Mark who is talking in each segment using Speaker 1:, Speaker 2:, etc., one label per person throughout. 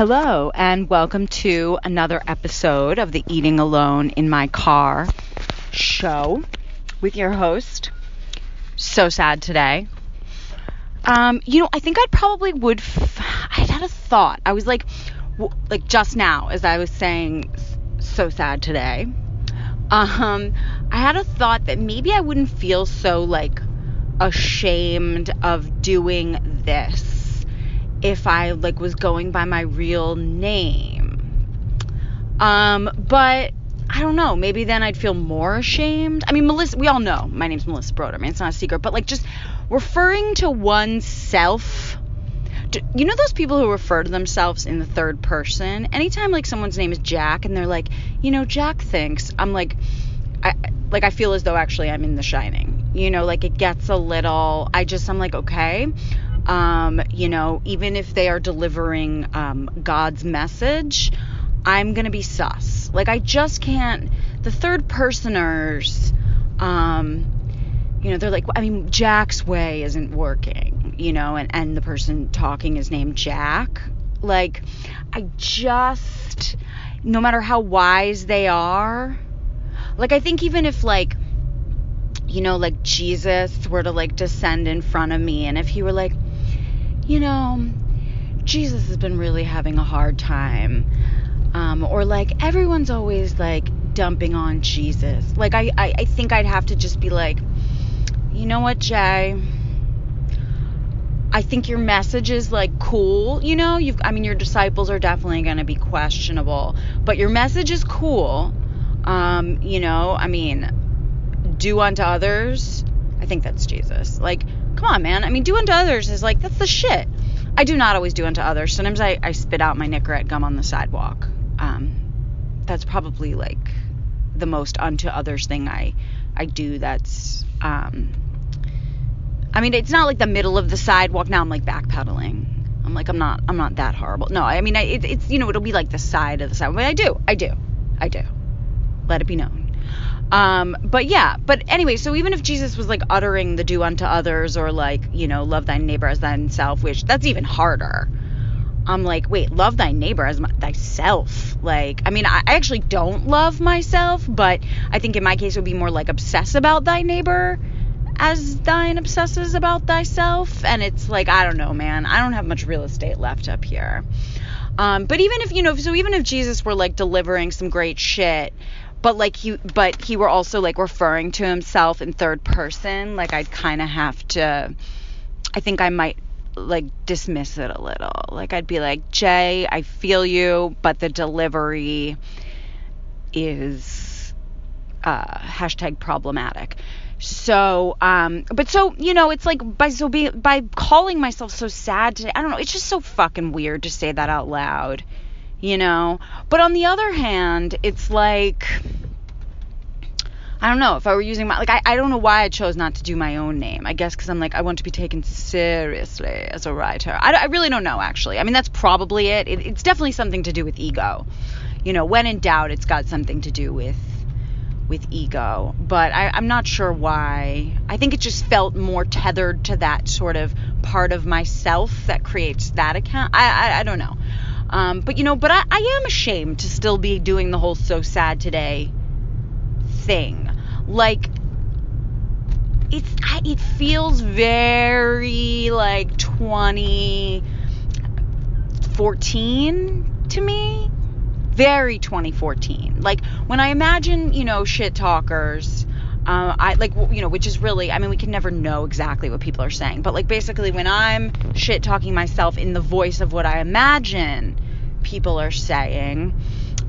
Speaker 1: Hello, and welcome to another episode of the Eating Alone in My Car show with your host. So sad today. Um, you know, I think I probably would. F- I had a thought. I was like, w- like just now, as I was saying, so sad today. Um, I had a thought that maybe I wouldn't feel so like ashamed of doing this if I like was going by my real name. Um, but I don't know. Maybe then I'd feel more ashamed. I mean, Melissa, we all know my name's Melissa Broder. I mean, it's not a secret, but like just referring to oneself. You know those people who refer to themselves in the third person? Anytime like someone's name is Jack and they're like, you know, Jack thinks, I'm like, I like I feel as though actually I'm in The Shining. You know, like it gets a little. I just I'm like okay. Um, you know, even if they are delivering um, God's message, I'm gonna be sus. Like I just can't. The third personers, um, you know, they're like, I mean, Jack's way isn't working, you know, and and the person talking is named Jack. Like, I just, no matter how wise they are, like I think even if like you know, like Jesus were to like descend in front of me and if he were like, you know, Jesus has been really having a hard time. Um, or like everyone's always like dumping on Jesus. Like I, I, I think I'd have to just be like, you know what, Jay? I think your message is like cool, you know? You've I mean your disciples are definitely going to be questionable, but your message is cool. Um, you know, I mean, do unto others. I think that's Jesus. Like, come on, man. I mean, do unto others is like that's the shit. I do not always do unto others. Sometimes I, I spit out my Nicorette gum on the sidewalk. Um, that's probably like the most unto others thing I I do. That's um, I mean, it's not like the middle of the sidewalk. Now I'm like backpedaling. I'm like I'm not I'm not that horrible. No, I mean I, it, it's you know it'll be like the side of the sidewalk. But I do I do I do. Let it be known. Um, but yeah, but anyway, so even if Jesus was like uttering the do unto others or like, you know, love thy neighbor as thyself, which that's even harder. I'm like, wait, love thy neighbor as my, thyself. Like, I mean, I, I actually don't love myself, but I think in my case it would be more like obsess about thy neighbor as thine obsesses about thyself. And it's like, I don't know, man. I don't have much real estate left up here. Um, but even if, you know, so even if Jesus were like delivering some great shit, but like he but he were also like referring to himself in third person. Like i'd kind of have to i think i might like dismiss it a little. Like i'd be like jay i feel you but the delivery is uh hashtag problematic. So um but so you know it's like by so be by calling myself so sad today i don't know it's just so fucking weird to say that out loud you know? But on the other hand, it's like I don't know if I were using my like I, I don't know why I chose not to do my own name. I guess because I'm like I want to be taken seriously as a writer. I, I really don't know actually. I mean that's probably it. it. It's definitely something to do with ego. You know, when in doubt, it's got something to do with with ego. But I, I'm not sure why. I think it just felt more tethered to that sort of part of myself that creates that account. I I, I don't know. Um, but you know, but I, I am ashamed to still be doing the whole so sad today thing. Like it's it feels very like 2014 to me. Very 2014. Like when I imagine, you know, shit talkers uh, I like you know, which is really, I mean, we can never know exactly what people are saying, but like basically, when I'm shit talking myself in the voice of what I imagine people are saying,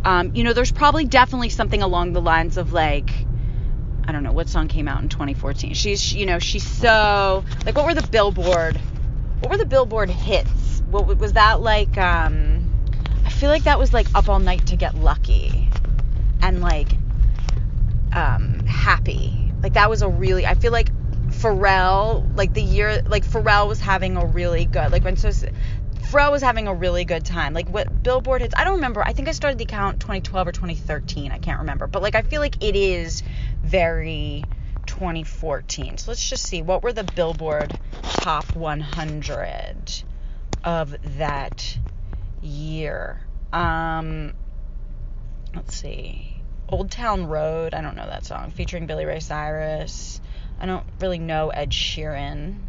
Speaker 1: um, you know, there's probably definitely something along the lines of like, I don't know what song came out in 2014. She's, you know, she's so like, what were the Billboard, what were the Billboard hits? What was that like? Um, I feel like that was like Up All Night to Get Lucky, and like um, happy. Like that was a really I feel like Pharrell like the year like Pharrell was having a really good like when so Pharrell was having a really good time. Like what Billboard hits I don't remember. I think I started the account 2012 or 2013. I can't remember. But like I feel like it is very 2014. So let's just see what were the Billboard top 100 of that year. Um, let's see. Old Town Road. I don't know that song. Featuring Billy Ray Cyrus. I don't really know Ed Sheeran.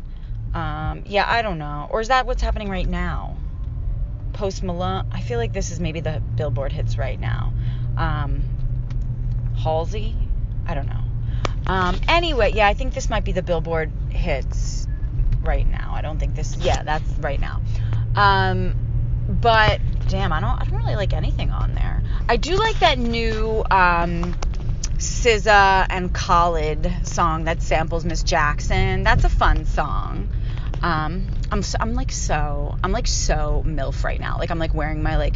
Speaker 1: Um, yeah, I don't know. Or is that what's happening right now? Post Malone. I feel like this is maybe the Billboard hits right now. Um, Halsey. I don't know. Um, anyway, yeah, I think this might be the Billboard hits right now. I don't think this. Yeah, that's right now. Um, but damn, I don't. I don't really like anything on there. I do like that new um, SZA and Khalid song that samples Miss Jackson. That's a fun song. Um, I'm so, I'm like so I'm like so milf right now. Like I'm like wearing my like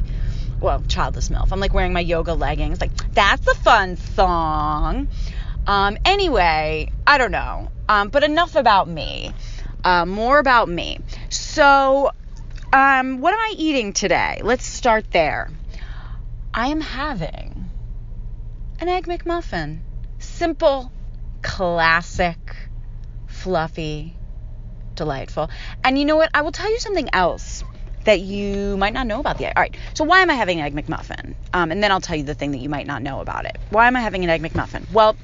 Speaker 1: well childless milf. I'm like wearing my yoga leggings. Like that's a fun song. Um, anyway, I don't know. Um, but enough about me. Uh, more about me. So, um, what am I eating today? Let's start there. I am having an Egg McMuffin. Simple, classic, fluffy, delightful. And you know what? I will tell you something else that you might not know about the egg. All right. So why am I having an egg McMuffin? Um, and then I'll tell you the thing that you might not know about it. Why am I having an egg McMuffin? Well,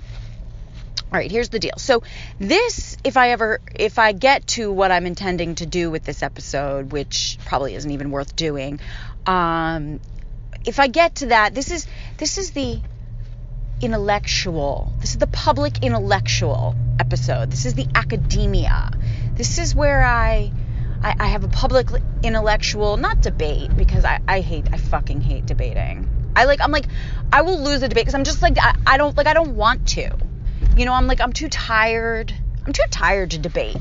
Speaker 1: all right, here's the deal. So this, if I ever, if I get to what I'm intending to do with this episode, which probably isn't even worth doing, um, if I get to that, this is this is the intellectual. This is the public intellectual episode. This is the academia. This is where I, I, I have a public intellectual, not debate because I, I hate, I fucking hate debating. I like, I'm like, I will lose a debate because I'm just like, I, I don't like, I don't want to. You know, I'm like, I'm too tired. I'm too tired to debate.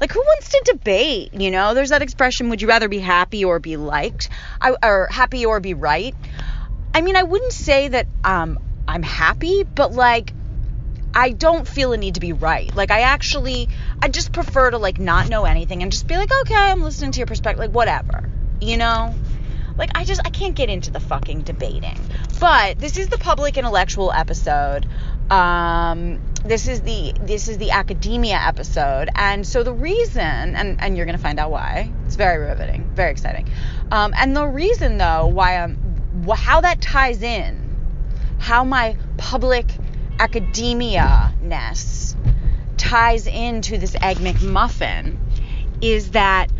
Speaker 1: Like, who wants to debate? You know, there's that expression, would you rather be happy or be liked? I, or happy or be right? I mean, I wouldn't say that um, I'm happy, but like, I don't feel a need to be right. Like, I actually, I just prefer to like not know anything and just be like, okay, I'm listening to your perspective, like, whatever. You know? Like, I just, I can't get into the fucking debating. But this is the public intellectual episode. Um, this is the this is the academia episode. And so the reason and and you're gonna find out why. It's very riveting very exciting. Um, and the reason though why i'm how that ties in how my public academia ness ties into this egg mcmuffin is that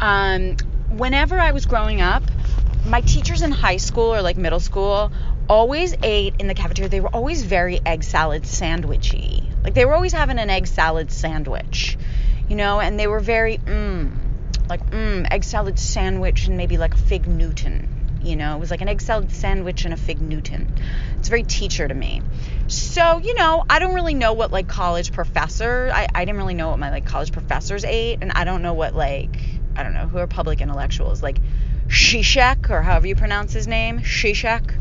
Speaker 1: um, whenever i was growing up my teachers in high school or like middle school always ate in the cafeteria. They were always very egg salad sandwichy. Like they were always having an egg salad sandwich, you know, and they were very mmm, like mmm, egg salad sandwich and maybe like a fig Newton. You know, it was like an egg salad sandwich and a fig Newton. It's very teacher to me. So, you know, I don't really know what like college professor, I, I didn't really know what my like college professors ate. And I don't know what like, I don't know, who are public intellectuals, like Shishak or however you pronounce his name, Zizek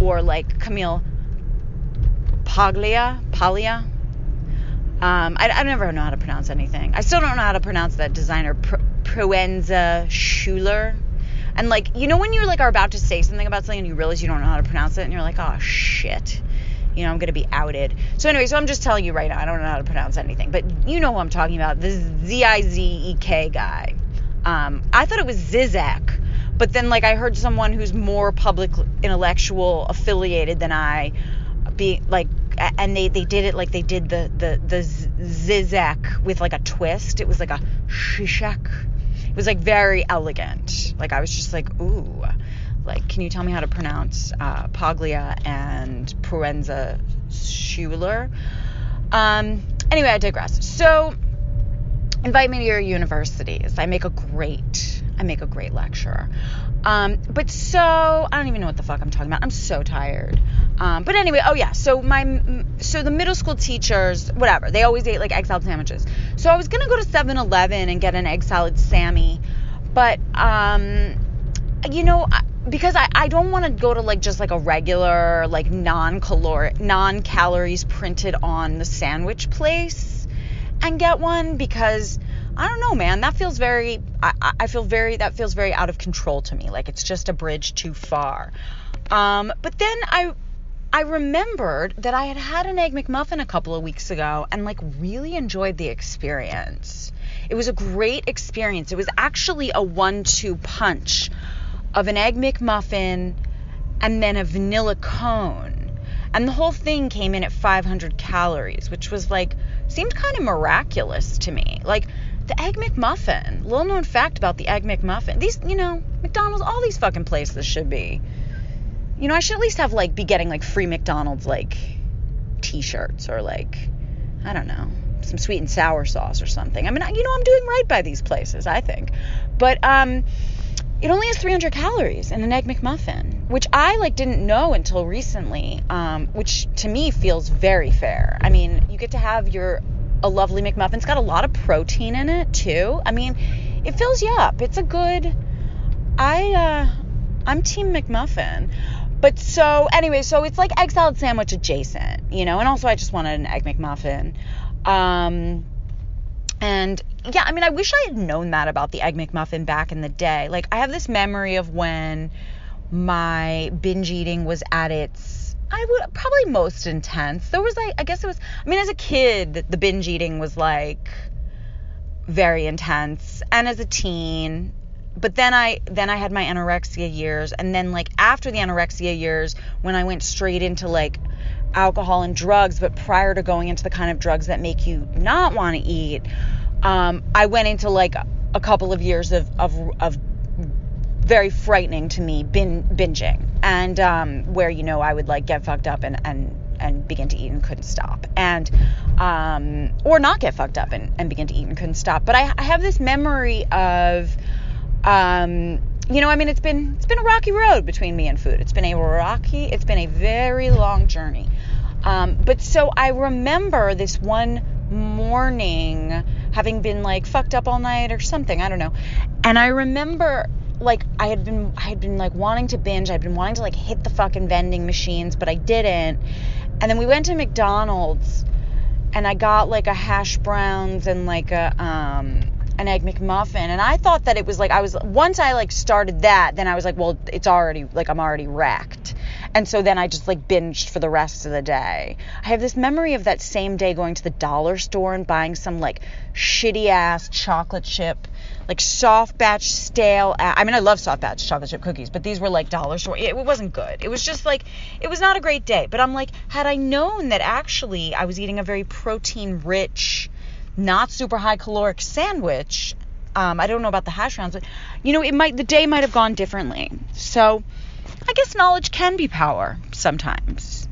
Speaker 1: or like Camille Paglia, Paglia. Um, I, I never know how to pronounce anything. I still don't know how to pronounce that designer Proenza Schouler. And like, you know, when you like are about to say something about something and you realize you don't know how to pronounce it, and you're like, oh shit, you know, I'm gonna be outed. So anyway, so I'm just telling you right now, I don't know how to pronounce anything, but you know who I'm talking about, the Z I Z E K guy. Um, I thought it was Zizek but then, like, I heard someone who's more public intellectual affiliated than I, be like, and they they did it like they did the the the Zizek with like a twist. It was like a shishak. It was like very elegant. Like I was just like, ooh, like, can you tell me how to pronounce uh, Paglia and Proenza Schouler? Um. Anyway, I digress. So, invite me to your universities. I make a great I make a great lecturer. Um, but so I don't even know what the fuck I'm talking about. I'm so tired. Um, but anyway, oh yeah. So my so the middle school teachers, whatever, they always ate like egg salad sandwiches. So I was gonna go to 7-Eleven and get an egg salad Sammy, but um, you know. because I, I don't want to go to like just like a regular like non-caloric non-calories printed on the sandwich place and get one because I don't know, man. That feels very, I, I feel very, that feels very out of control to me. Like it's just a bridge too far. Um, but then I, I remembered that I had had an Egg McMuffin a couple of weeks ago and like really enjoyed the experience. It was a great experience. It was actually a one two punch of an egg McMuffin and then a vanilla cone. And the whole thing came in at 500 calories, which was like, seemed kind of miraculous to me. Like, the Egg McMuffin, little known fact about the Egg McMuffin. These, you know, McDonald's, all these fucking places should be. You know, I should at least have, like, be getting, like, free McDonald's, like, t shirts or, like, I don't know, some sweet and sour sauce or something. I mean, you know, I'm doing right by these places, I think. But, um, it only has 300 calories in an egg McMuffin, which I like didn't know until recently, um, which to me feels very fair. I mean, you get to have your a lovely McMuffin. It's got a lot of protein in it too. I mean, it fills you up. It's a good. I uh, I'm Team McMuffin. But so anyway, so it's like egg salad sandwich adjacent, you know. And also, I just wanted an egg McMuffin. Um, and yeah, I mean, I wish I had known that about the Egg McMuffin back in the day. Like, I have this memory of when my binge eating was at its, I would probably most intense. There was like, I guess it was, I mean, as a kid, the binge eating was like very intense, and as a teen. But then I then I had my anorexia years, and then like after the anorexia years, when I went straight into like alcohol and drugs, but prior to going into the kind of drugs that make you not want to eat, um, I went into like a couple of years of, of, of very frightening to me bin, binging and um, where you know I would like get fucked up and and and begin to eat and couldn't stop and um, or not get fucked up and, and begin to eat and couldn't stop but I, I have this memory of um, you know I mean it's been it's been a rocky road between me and food it's been a rocky it's been a very long journey um, but so I remember this one morning having been like fucked up all night or something. I don't know. And I remember like I had been I had been like wanting to binge. I'd been wanting to like hit the fucking vending machines, but I didn't. And then we went to McDonald's and I got like a hash browns and like a um an egg McMuffin and I thought that it was like I was once I like started that, then I was like, well, it's already like I'm already wrecked. And so then I just like binged for the rest of the day. I have this memory of that same day going to the dollar store and buying some like shitty ass chocolate chip, like soft batch stale. I mean, I love soft batch chocolate chip cookies, but these were like dollar store. It, wasn't good. It was just like, it was not a great day. But I'm like, had I known that actually I was eating a very protein rich, not super high caloric sandwich, um, I don't know about the hash browns, but you know, it might the day might have gone differently. So I guess knowledge can be power sometimes.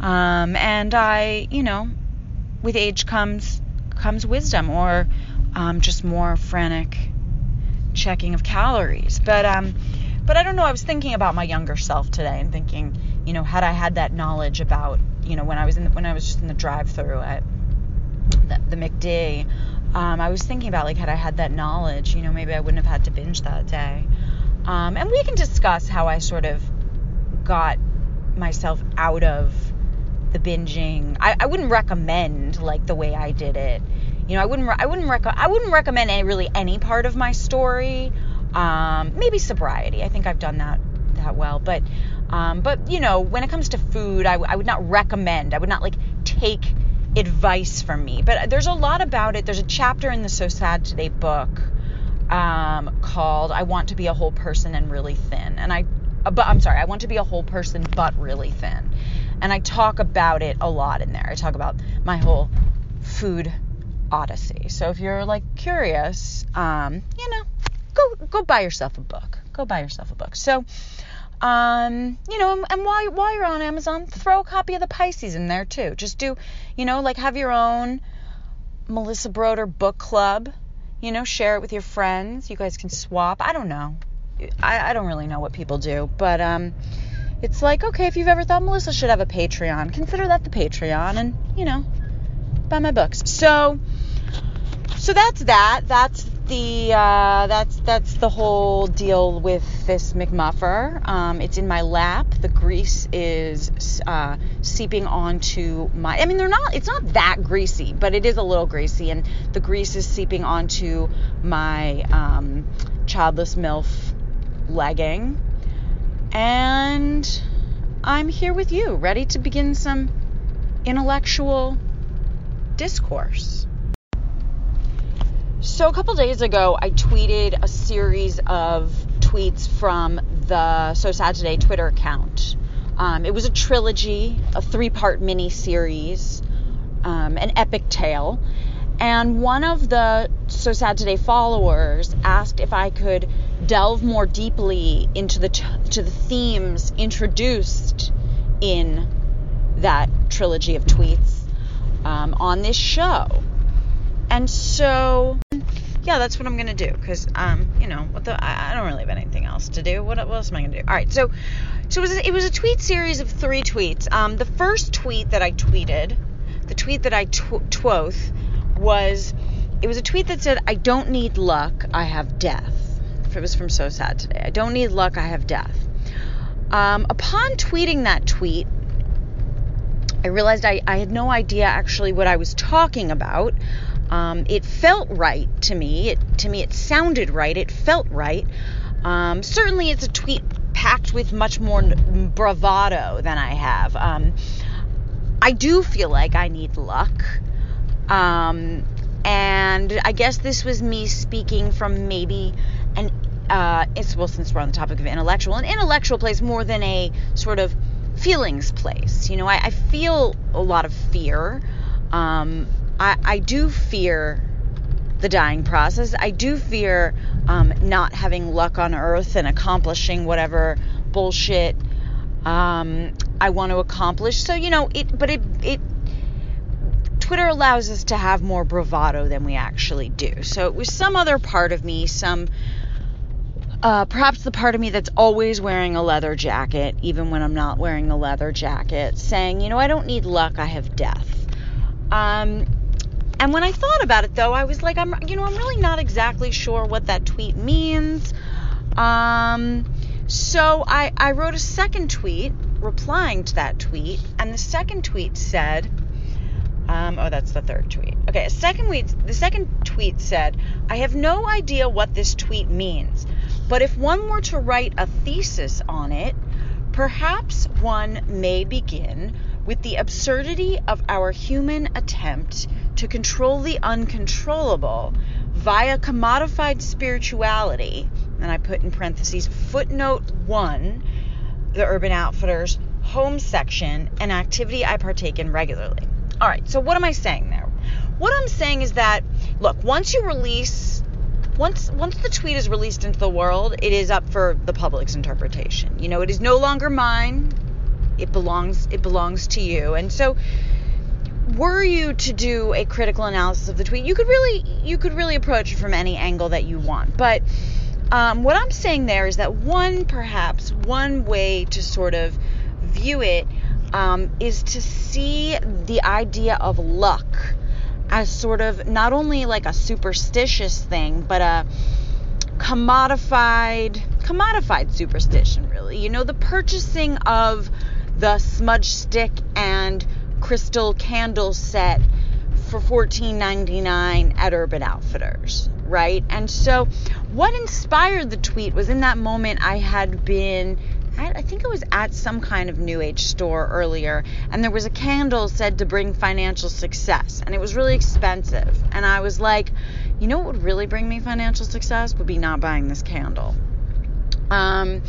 Speaker 1: Um, and I, you know, with age comes comes wisdom or um, just more frantic checking of calories. But um, but I don't know. I was thinking about my younger self today and thinking, you know, had I had that knowledge about, you know, when I was in the, when I was just in the drive-through at the, the McD, um, I was thinking about like had I had that knowledge, you know, maybe I wouldn't have had to binge that day. Um, and we can discuss how I sort of got myself out of the binging. I, I wouldn't recommend like the way I did it. You know, I wouldn't I wouldn't rec- I wouldn't recommend any, really any part of my story. Um, maybe sobriety. I think I've done that that well, but um, but you know, when it comes to food, I, I would not recommend. I would not like take advice from me. But there's a lot about it. There's a chapter in the So Sad Today book um, called "I Want to Be a Whole Person and Really Thin," and I but I'm sorry, I want to be a whole person but really thin. And I talk about it a lot in there. I talk about my whole food odyssey. So if you're like curious, um, you know, go go buy yourself a book. Go buy yourself a book. So um, you know, and while while you're on Amazon, throw a copy of the Pisces in there too. Just do, you know, like have your own Melissa Broder book club. You know, share it with your friends. You guys can swap. I don't know. I, I don't really know what people do, but um, it's like, okay, if you've ever thought Melissa should have a Patreon, consider that the Patreon and, you know, buy my books. So, so that's that. That's the uh, that's that's the whole deal with this McMuffer. Um, it's in my lap. The grease is uh, seeping onto my. I mean, they're not. It's not that greasy, but it is a little greasy, and the grease is seeping onto my um, childless milf legging. And I'm here with you, ready to begin some intellectual discourse. So, a couple days ago, I tweeted a series of tweets from the So Sad Today Twitter account. Um, it was a trilogy, a three part mini series, um, an epic tale. And one of the So Sad Today followers asked if I could delve more deeply into the, to the themes introduced in that trilogy of tweets um, on this show. And so, yeah, that's what I'm gonna do because, um, you know, what the I, I, don't really have anything else to do. What, what else am I gonna do? All right, so, so it was a, it was a tweet series of three tweets. Um, the first tweet that I tweeted, the tweet that I tw- twoth, was it was a tweet that said, "I don't need luck, I have death." It was from So Sad Today. I don't need luck, I have death. Um, upon tweeting that tweet, I realized I, I had no idea actually what I was talking about. Um, it felt right to me. It to me it sounded right. It felt right. Um, certainly, it's a tweet packed with much more bravado than I have. Um, I do feel like I need luck. Um, and I guess this was me speaking from maybe uh, it's well since we're on the topic of intellectual, an intellectual place more than a sort of feelings place. You know, I, I feel a lot of fear. Um, I, I do fear the dying process. I do fear um, not having luck on earth and accomplishing whatever bullshit um, I want to accomplish. So you know, it. But it it Twitter allows us to have more bravado than we actually do. So it was some other part of me, some uh, perhaps the part of me that's always wearing a leather jacket, even when I'm not wearing a leather jacket, saying, you know, I don't need luck, I have death. Um, and when I thought about it, though, I was like, I'm, you know, I'm really not exactly sure what that tweet means. Um, so I, I wrote a second tweet replying to that tweet, and the second tweet said, um, oh, that's the third tweet. Okay, a second tweet. The second tweet said, "I have no idea what this tweet means, but if one were to write a thesis on it, perhaps one may begin with the absurdity of our human attempt to control the uncontrollable via commodified spirituality. And I put in parentheses footnote one, the Urban Outfitters home section, an activity I partake in regularly. All right, so what am I saying there? What I'm saying is that, look, once you release once once the tweet is released into the world, it is up for the public's interpretation. You know, it is no longer mine. It belongs it belongs to you. And so were you to do a critical analysis of the tweet, you could really you could really approach it from any angle that you want. But um, what I'm saying there is that one perhaps one way to sort of view it um, is to see the idea of luck as sort of not only like a superstitious thing, but a commodified commodified superstition really. You know, the purchasing of the smudge stick and crystal candle set for $14.99 at Urban Outfitters, right? And so what inspired the tweet was in that moment I had been I think it was at some kind of new age store earlier, and there was a candle said to bring financial success, and it was really expensive. And I was like, you know what would really bring me financial success would be not buying this candle. Um,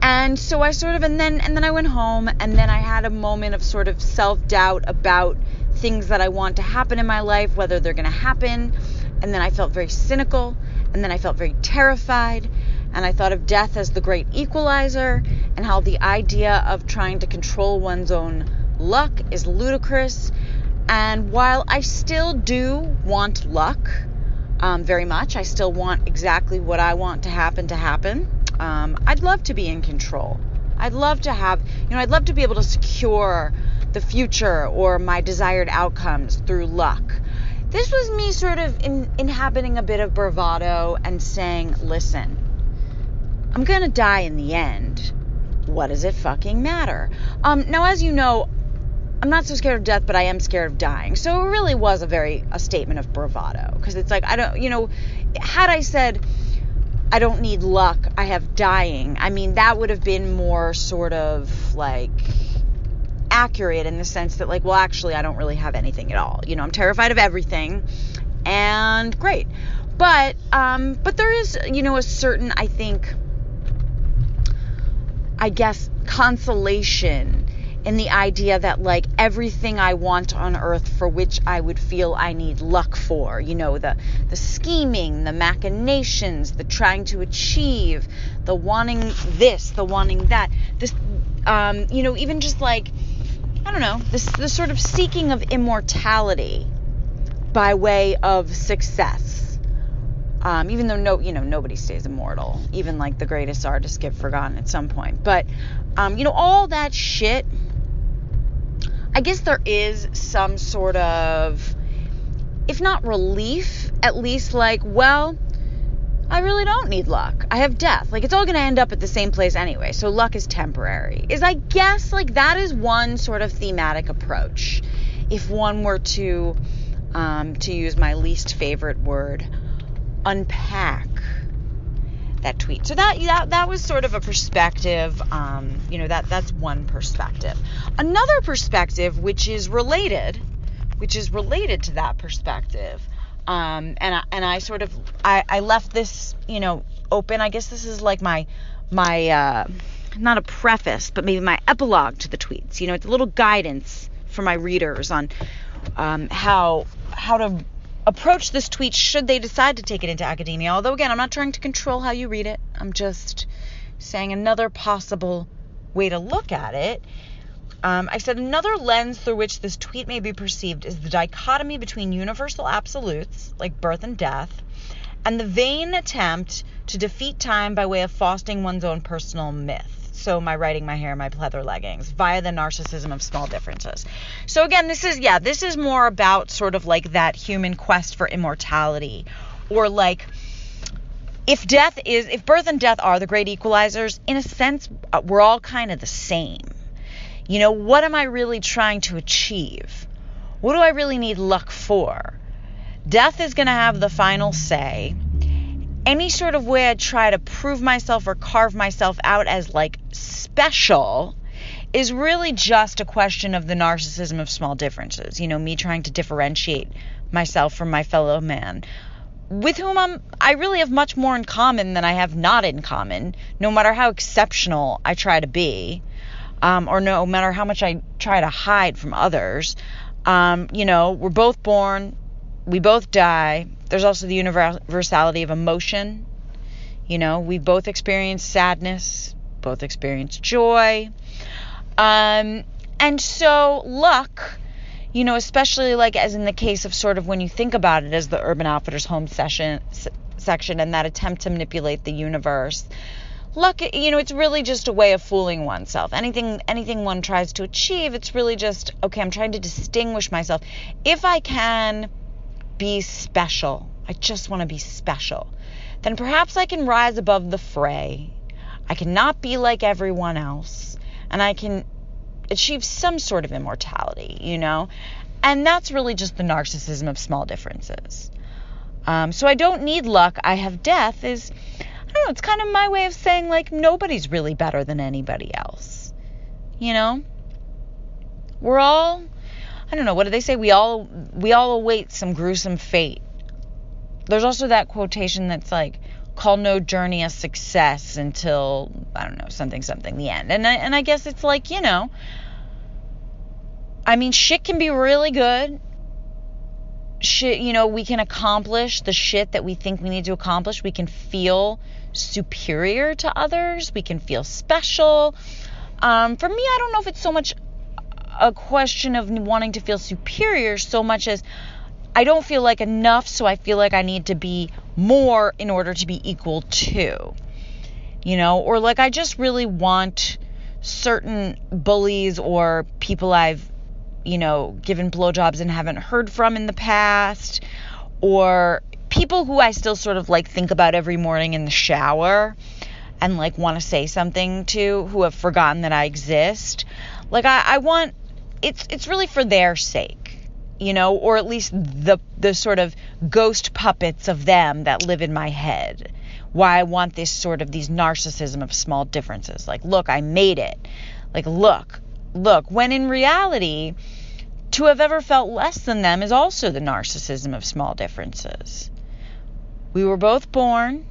Speaker 1: and so I sort of, and then, and then I went home, and then I had a moment of sort of self doubt about things that I want to happen in my life, whether they're going to happen. And then I felt very cynical, and then I felt very terrified and I thought of death as the great equalizer and how the idea of trying to control one's own luck is ludicrous. And while I still do want luck um, very much, I still want exactly what I want to happen to happen. Um, I'd love to be in control. I'd love to have, you know, I'd love to be able to secure the future or my desired outcomes through luck. This was me sort of in, inhabiting a bit of bravado and saying, listen, I'm gonna die in the end. What does it fucking matter? Um, now, as you know, I'm not so scared of death, but I am scared of dying. So it really was a very a statement of bravado because it's like I don't, you know, had I said I don't need luck, I have dying. I mean, that would have been more sort of like accurate in the sense that like, well, actually, I don't really have anything at all. You know, I'm terrified of everything, and great. But um, but there is, you know, a certain I think I guess, consolation in the idea that like everything I want on earth for which I would feel I need luck for, you know, the the scheming, the machinations, the trying to achieve, the wanting this, the wanting that, this um, you know, even just like I don't know, this the sort of seeking of immortality by way of success. Um, even though no, you know, nobody stays immortal. Even like the greatest artists get forgotten at some point. But um, you know, all that shit I guess there is some sort of, if not relief, at least like, well, I really don't need luck. I have death. Like, it's all going to end up at the same place anyway. So, luck is temporary. Is, I guess, like, that is one sort of thematic approach. If one were to, um, to use my least favorite word, unpack that tweet. So that that that was sort of a perspective. Um, you know that that's one perspective. Another perspective, which is related, which is related to that perspective. Um, and I, and I sort of I, I left this you know open. I guess this is like my my uh, not a preface, but maybe my epilogue to the tweets. You know, it's a little guidance for my readers on um, how how to approach this tweet should they decide to take it into academia. Although, again, I'm not trying to control how you read it, I'm just saying another possible way to look at it. Um, I said another lens through which this tweet may be perceived is the dichotomy between universal absolutes, like birth and death, and the vain attempt to defeat time by way of fostering one's own personal myth so my writing, my hair, my pleather leggings via the narcissism of small differences. So again, this is yeah, this is more about sort of like that human quest for immortality or like if death is if birth and death are the great equalizers, in a sense uh, we're all kind of the same. You know, what am I really trying to achieve? What do I really need luck for? Death is going to have the final say any sort of way I try to prove myself or carve myself out as like special is really just a question of the narcissism of small differences. You know, me trying to differentiate myself from my fellow man with whom I'm I really have much more in common than I have not in common, no matter how exceptional I try to be, um, or no matter how much I try to hide from others. Um, you know, we're both born, we both die. There's also the universality of emotion. You know, we both experience sadness, both experience joy. Um, and so luck, you know, especially like as in the case of sort of when you think about it as the Urban Outfitters home session section and that attempt to manipulate the universe. Luck, you know, it's really just a way of fooling oneself. Anything anything one tries to achieve, it's really just okay, I'm trying to distinguish myself. If I can be special. I just want to be special. Then perhaps I can rise above the fray. I cannot be like everyone else. And I can achieve some sort of immortality, you know? And that's really just the narcissism of small differences. Um, so I don't need luck. I have death, is, I don't know, it's kind of my way of saying, like, nobody's really better than anybody else. You know? We're all I don't know, what do they say? We all we all await some gruesome fate. There's also that quotation that's like call no journey a success until I don't know, something something the end. And I, and I guess it's like, you know, I mean, shit can be really good. Shit, you know, we can accomplish the shit that we think we need to accomplish. We can feel superior to others. We can feel special. Um, for me, I don't know if it's so much a question of wanting to feel superior so much as I don't feel like enough, so I feel like I need to be more in order to be equal to. You know, or like I just really want certain bullies or people I've, you know, given blowjobs and haven't heard from in the past, or people who I still sort of like think about every morning in the shower and like want to say something to who have forgotten that I exist. Like I, I want it's it's really for their sake, you know, or at least the the sort of ghost puppets of them that live in my head. Why I want this sort of these narcissism of small differences. Like, look, I made it. Like, look, look. When in reality, to have ever felt less than them is also the narcissism of small differences. We were both born.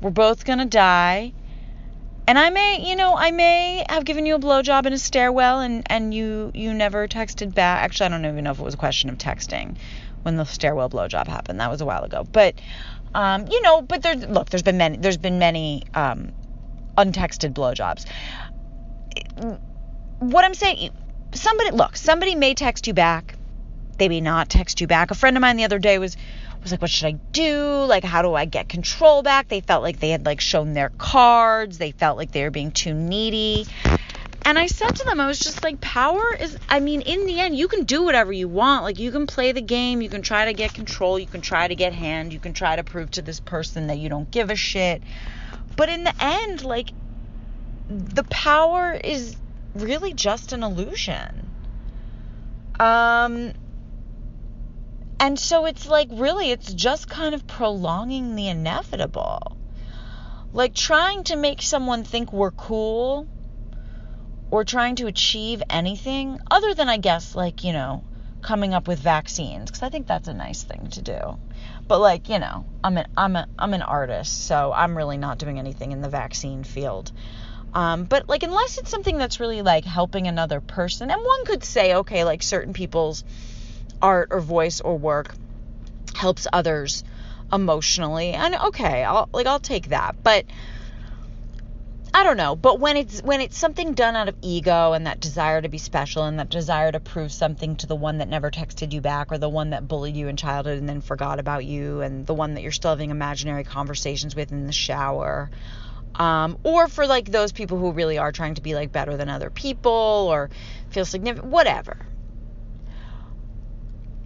Speaker 1: We're both going to die. And I may, you know, I may have given you a blowjob in a stairwell and, and you, you never texted back. Actually, I don't even know if it was a question of texting when the stairwell blowjob happened. That was a while ago. But, um, you know, but there, look, there's been many, there's been many, um, untexted blowjobs. What I'm saying, somebody, look, somebody may text you back. They may not text you back. A friend of mine the other day was, was like, what should I do? Like, how do I get control back? They felt like they had like shown their cards. They felt like they were being too needy. And I said to them, I was just like, power is, I mean, in the end, you can do whatever you want. Like, you can play the game. You can try to get control. You can try to get hand. You can try to prove to this person that you don't give a shit. But in the end, like, the power is really just an illusion. Um, and so it's like, really, it's just kind of prolonging the inevitable. Like trying to make someone think we're cool or trying to achieve anything other than, I guess, like, you know, coming up with vaccines because I think that's a nice thing to do. But like, you know, I'm an I'm a I'm an artist, so I'm really not doing anything in the vaccine field. Um, but like unless it's something that's really like helping another person, and one could say, okay, like certain people's art or voice or work helps others emotionally and okay I'll like I'll take that but I don't know but when it's when it's something done out of ego and that desire to be special and that desire to prove something to the one that never texted you back or the one that bullied you in childhood and then forgot about you and the one that you're still having imaginary conversations with in the shower um, or for like those people who really are trying to be like better than other people or feel significant whatever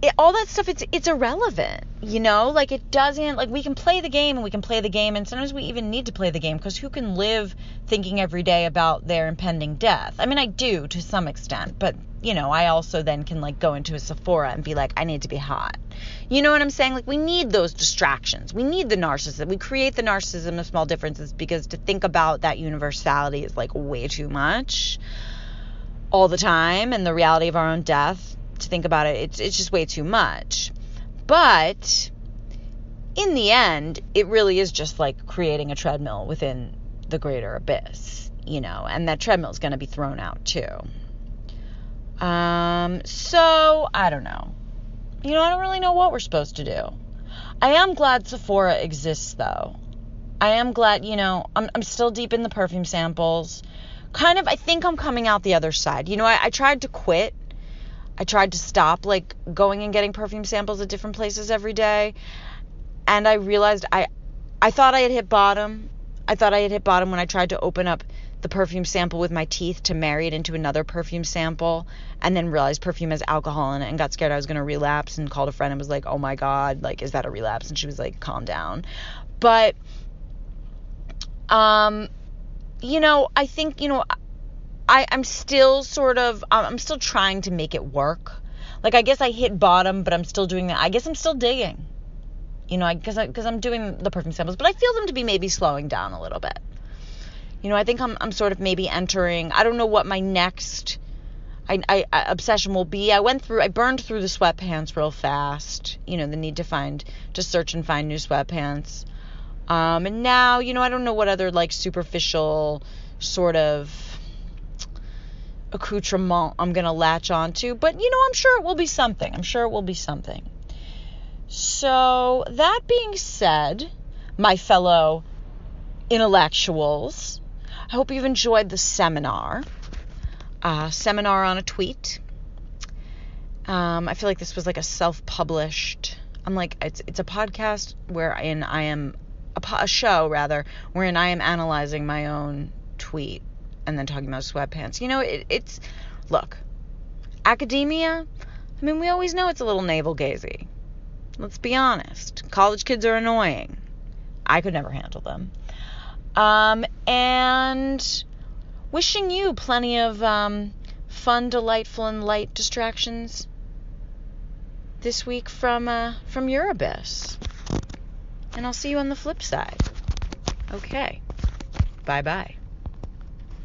Speaker 1: it, all that stuff it's it's irrelevant you know? Like it doesn't like we can play the game and we can play the game and sometimes we even need to play the game because who can live thinking every day about their impending death? I mean i do to some extent but you know i also then can like go into a sephora and be like i need to be hot. You know what i'm saying? Like we need those distractions. We need the narcissism. We create the narcissism of small differences because to think about that universality is like way too much all the time and the reality of our own death to think about it, it's it's just way too much. But in the end, it really is just like creating a treadmill within the greater abyss, you know, and that treadmill is going to be thrown out too. Um, so I don't know. You know, I don't really know what we're supposed to do. I am glad Sephora exists though. I am glad, you know, I'm I'm still deep in the perfume samples. Kind of I think I'm coming out the other side. You know, I, I tried to quit I tried to stop like going and getting perfume samples at different places every day. And I realized I I thought I had hit bottom. I thought I had hit bottom when I tried to open up the perfume sample with my teeth to marry it into another perfume sample and then realized perfume has alcohol in it and got scared I was going to relapse and called a friend and was like, "Oh my god, like is that a relapse?" and she was like, "Calm down." But um you know, I think, you know, I, I'm still sort of, I'm still trying to make it work. Like, I guess I hit bottom, but I'm still doing that. I guess I'm still digging. You know, I guess because I'm doing the perfect samples, but I feel them to be maybe slowing down a little bit. You know, I think I'm, I'm sort of maybe entering, I don't know what my next I, I, I, obsession will be. I went through, I burned through the sweatpants real fast. You know, the need to find, to search and find new sweatpants. Um, and now, you know, I don't know what other like superficial sort of accoutrement I'm going to latch onto, but you know, I'm sure it will be something. I'm sure it will be something. So, that being said, my fellow intellectuals, I hope you've enjoyed the seminar. Uh, seminar on a tweet. Um, I feel like this was like a self-published. I'm like it's it's a podcast wherein I am a, a show rather wherein I am analyzing my own tweet and then talking about sweatpants. You know, it, it's look, academia. I mean, we always know it's a little navel gazy. Let's be honest. College kids are annoying. I could never handle them. Um, and wishing you plenty of um, fun, delightful, and light distractions this week from uh, from your abyss. And I'll see you on the flip side. Okay. Bye bye.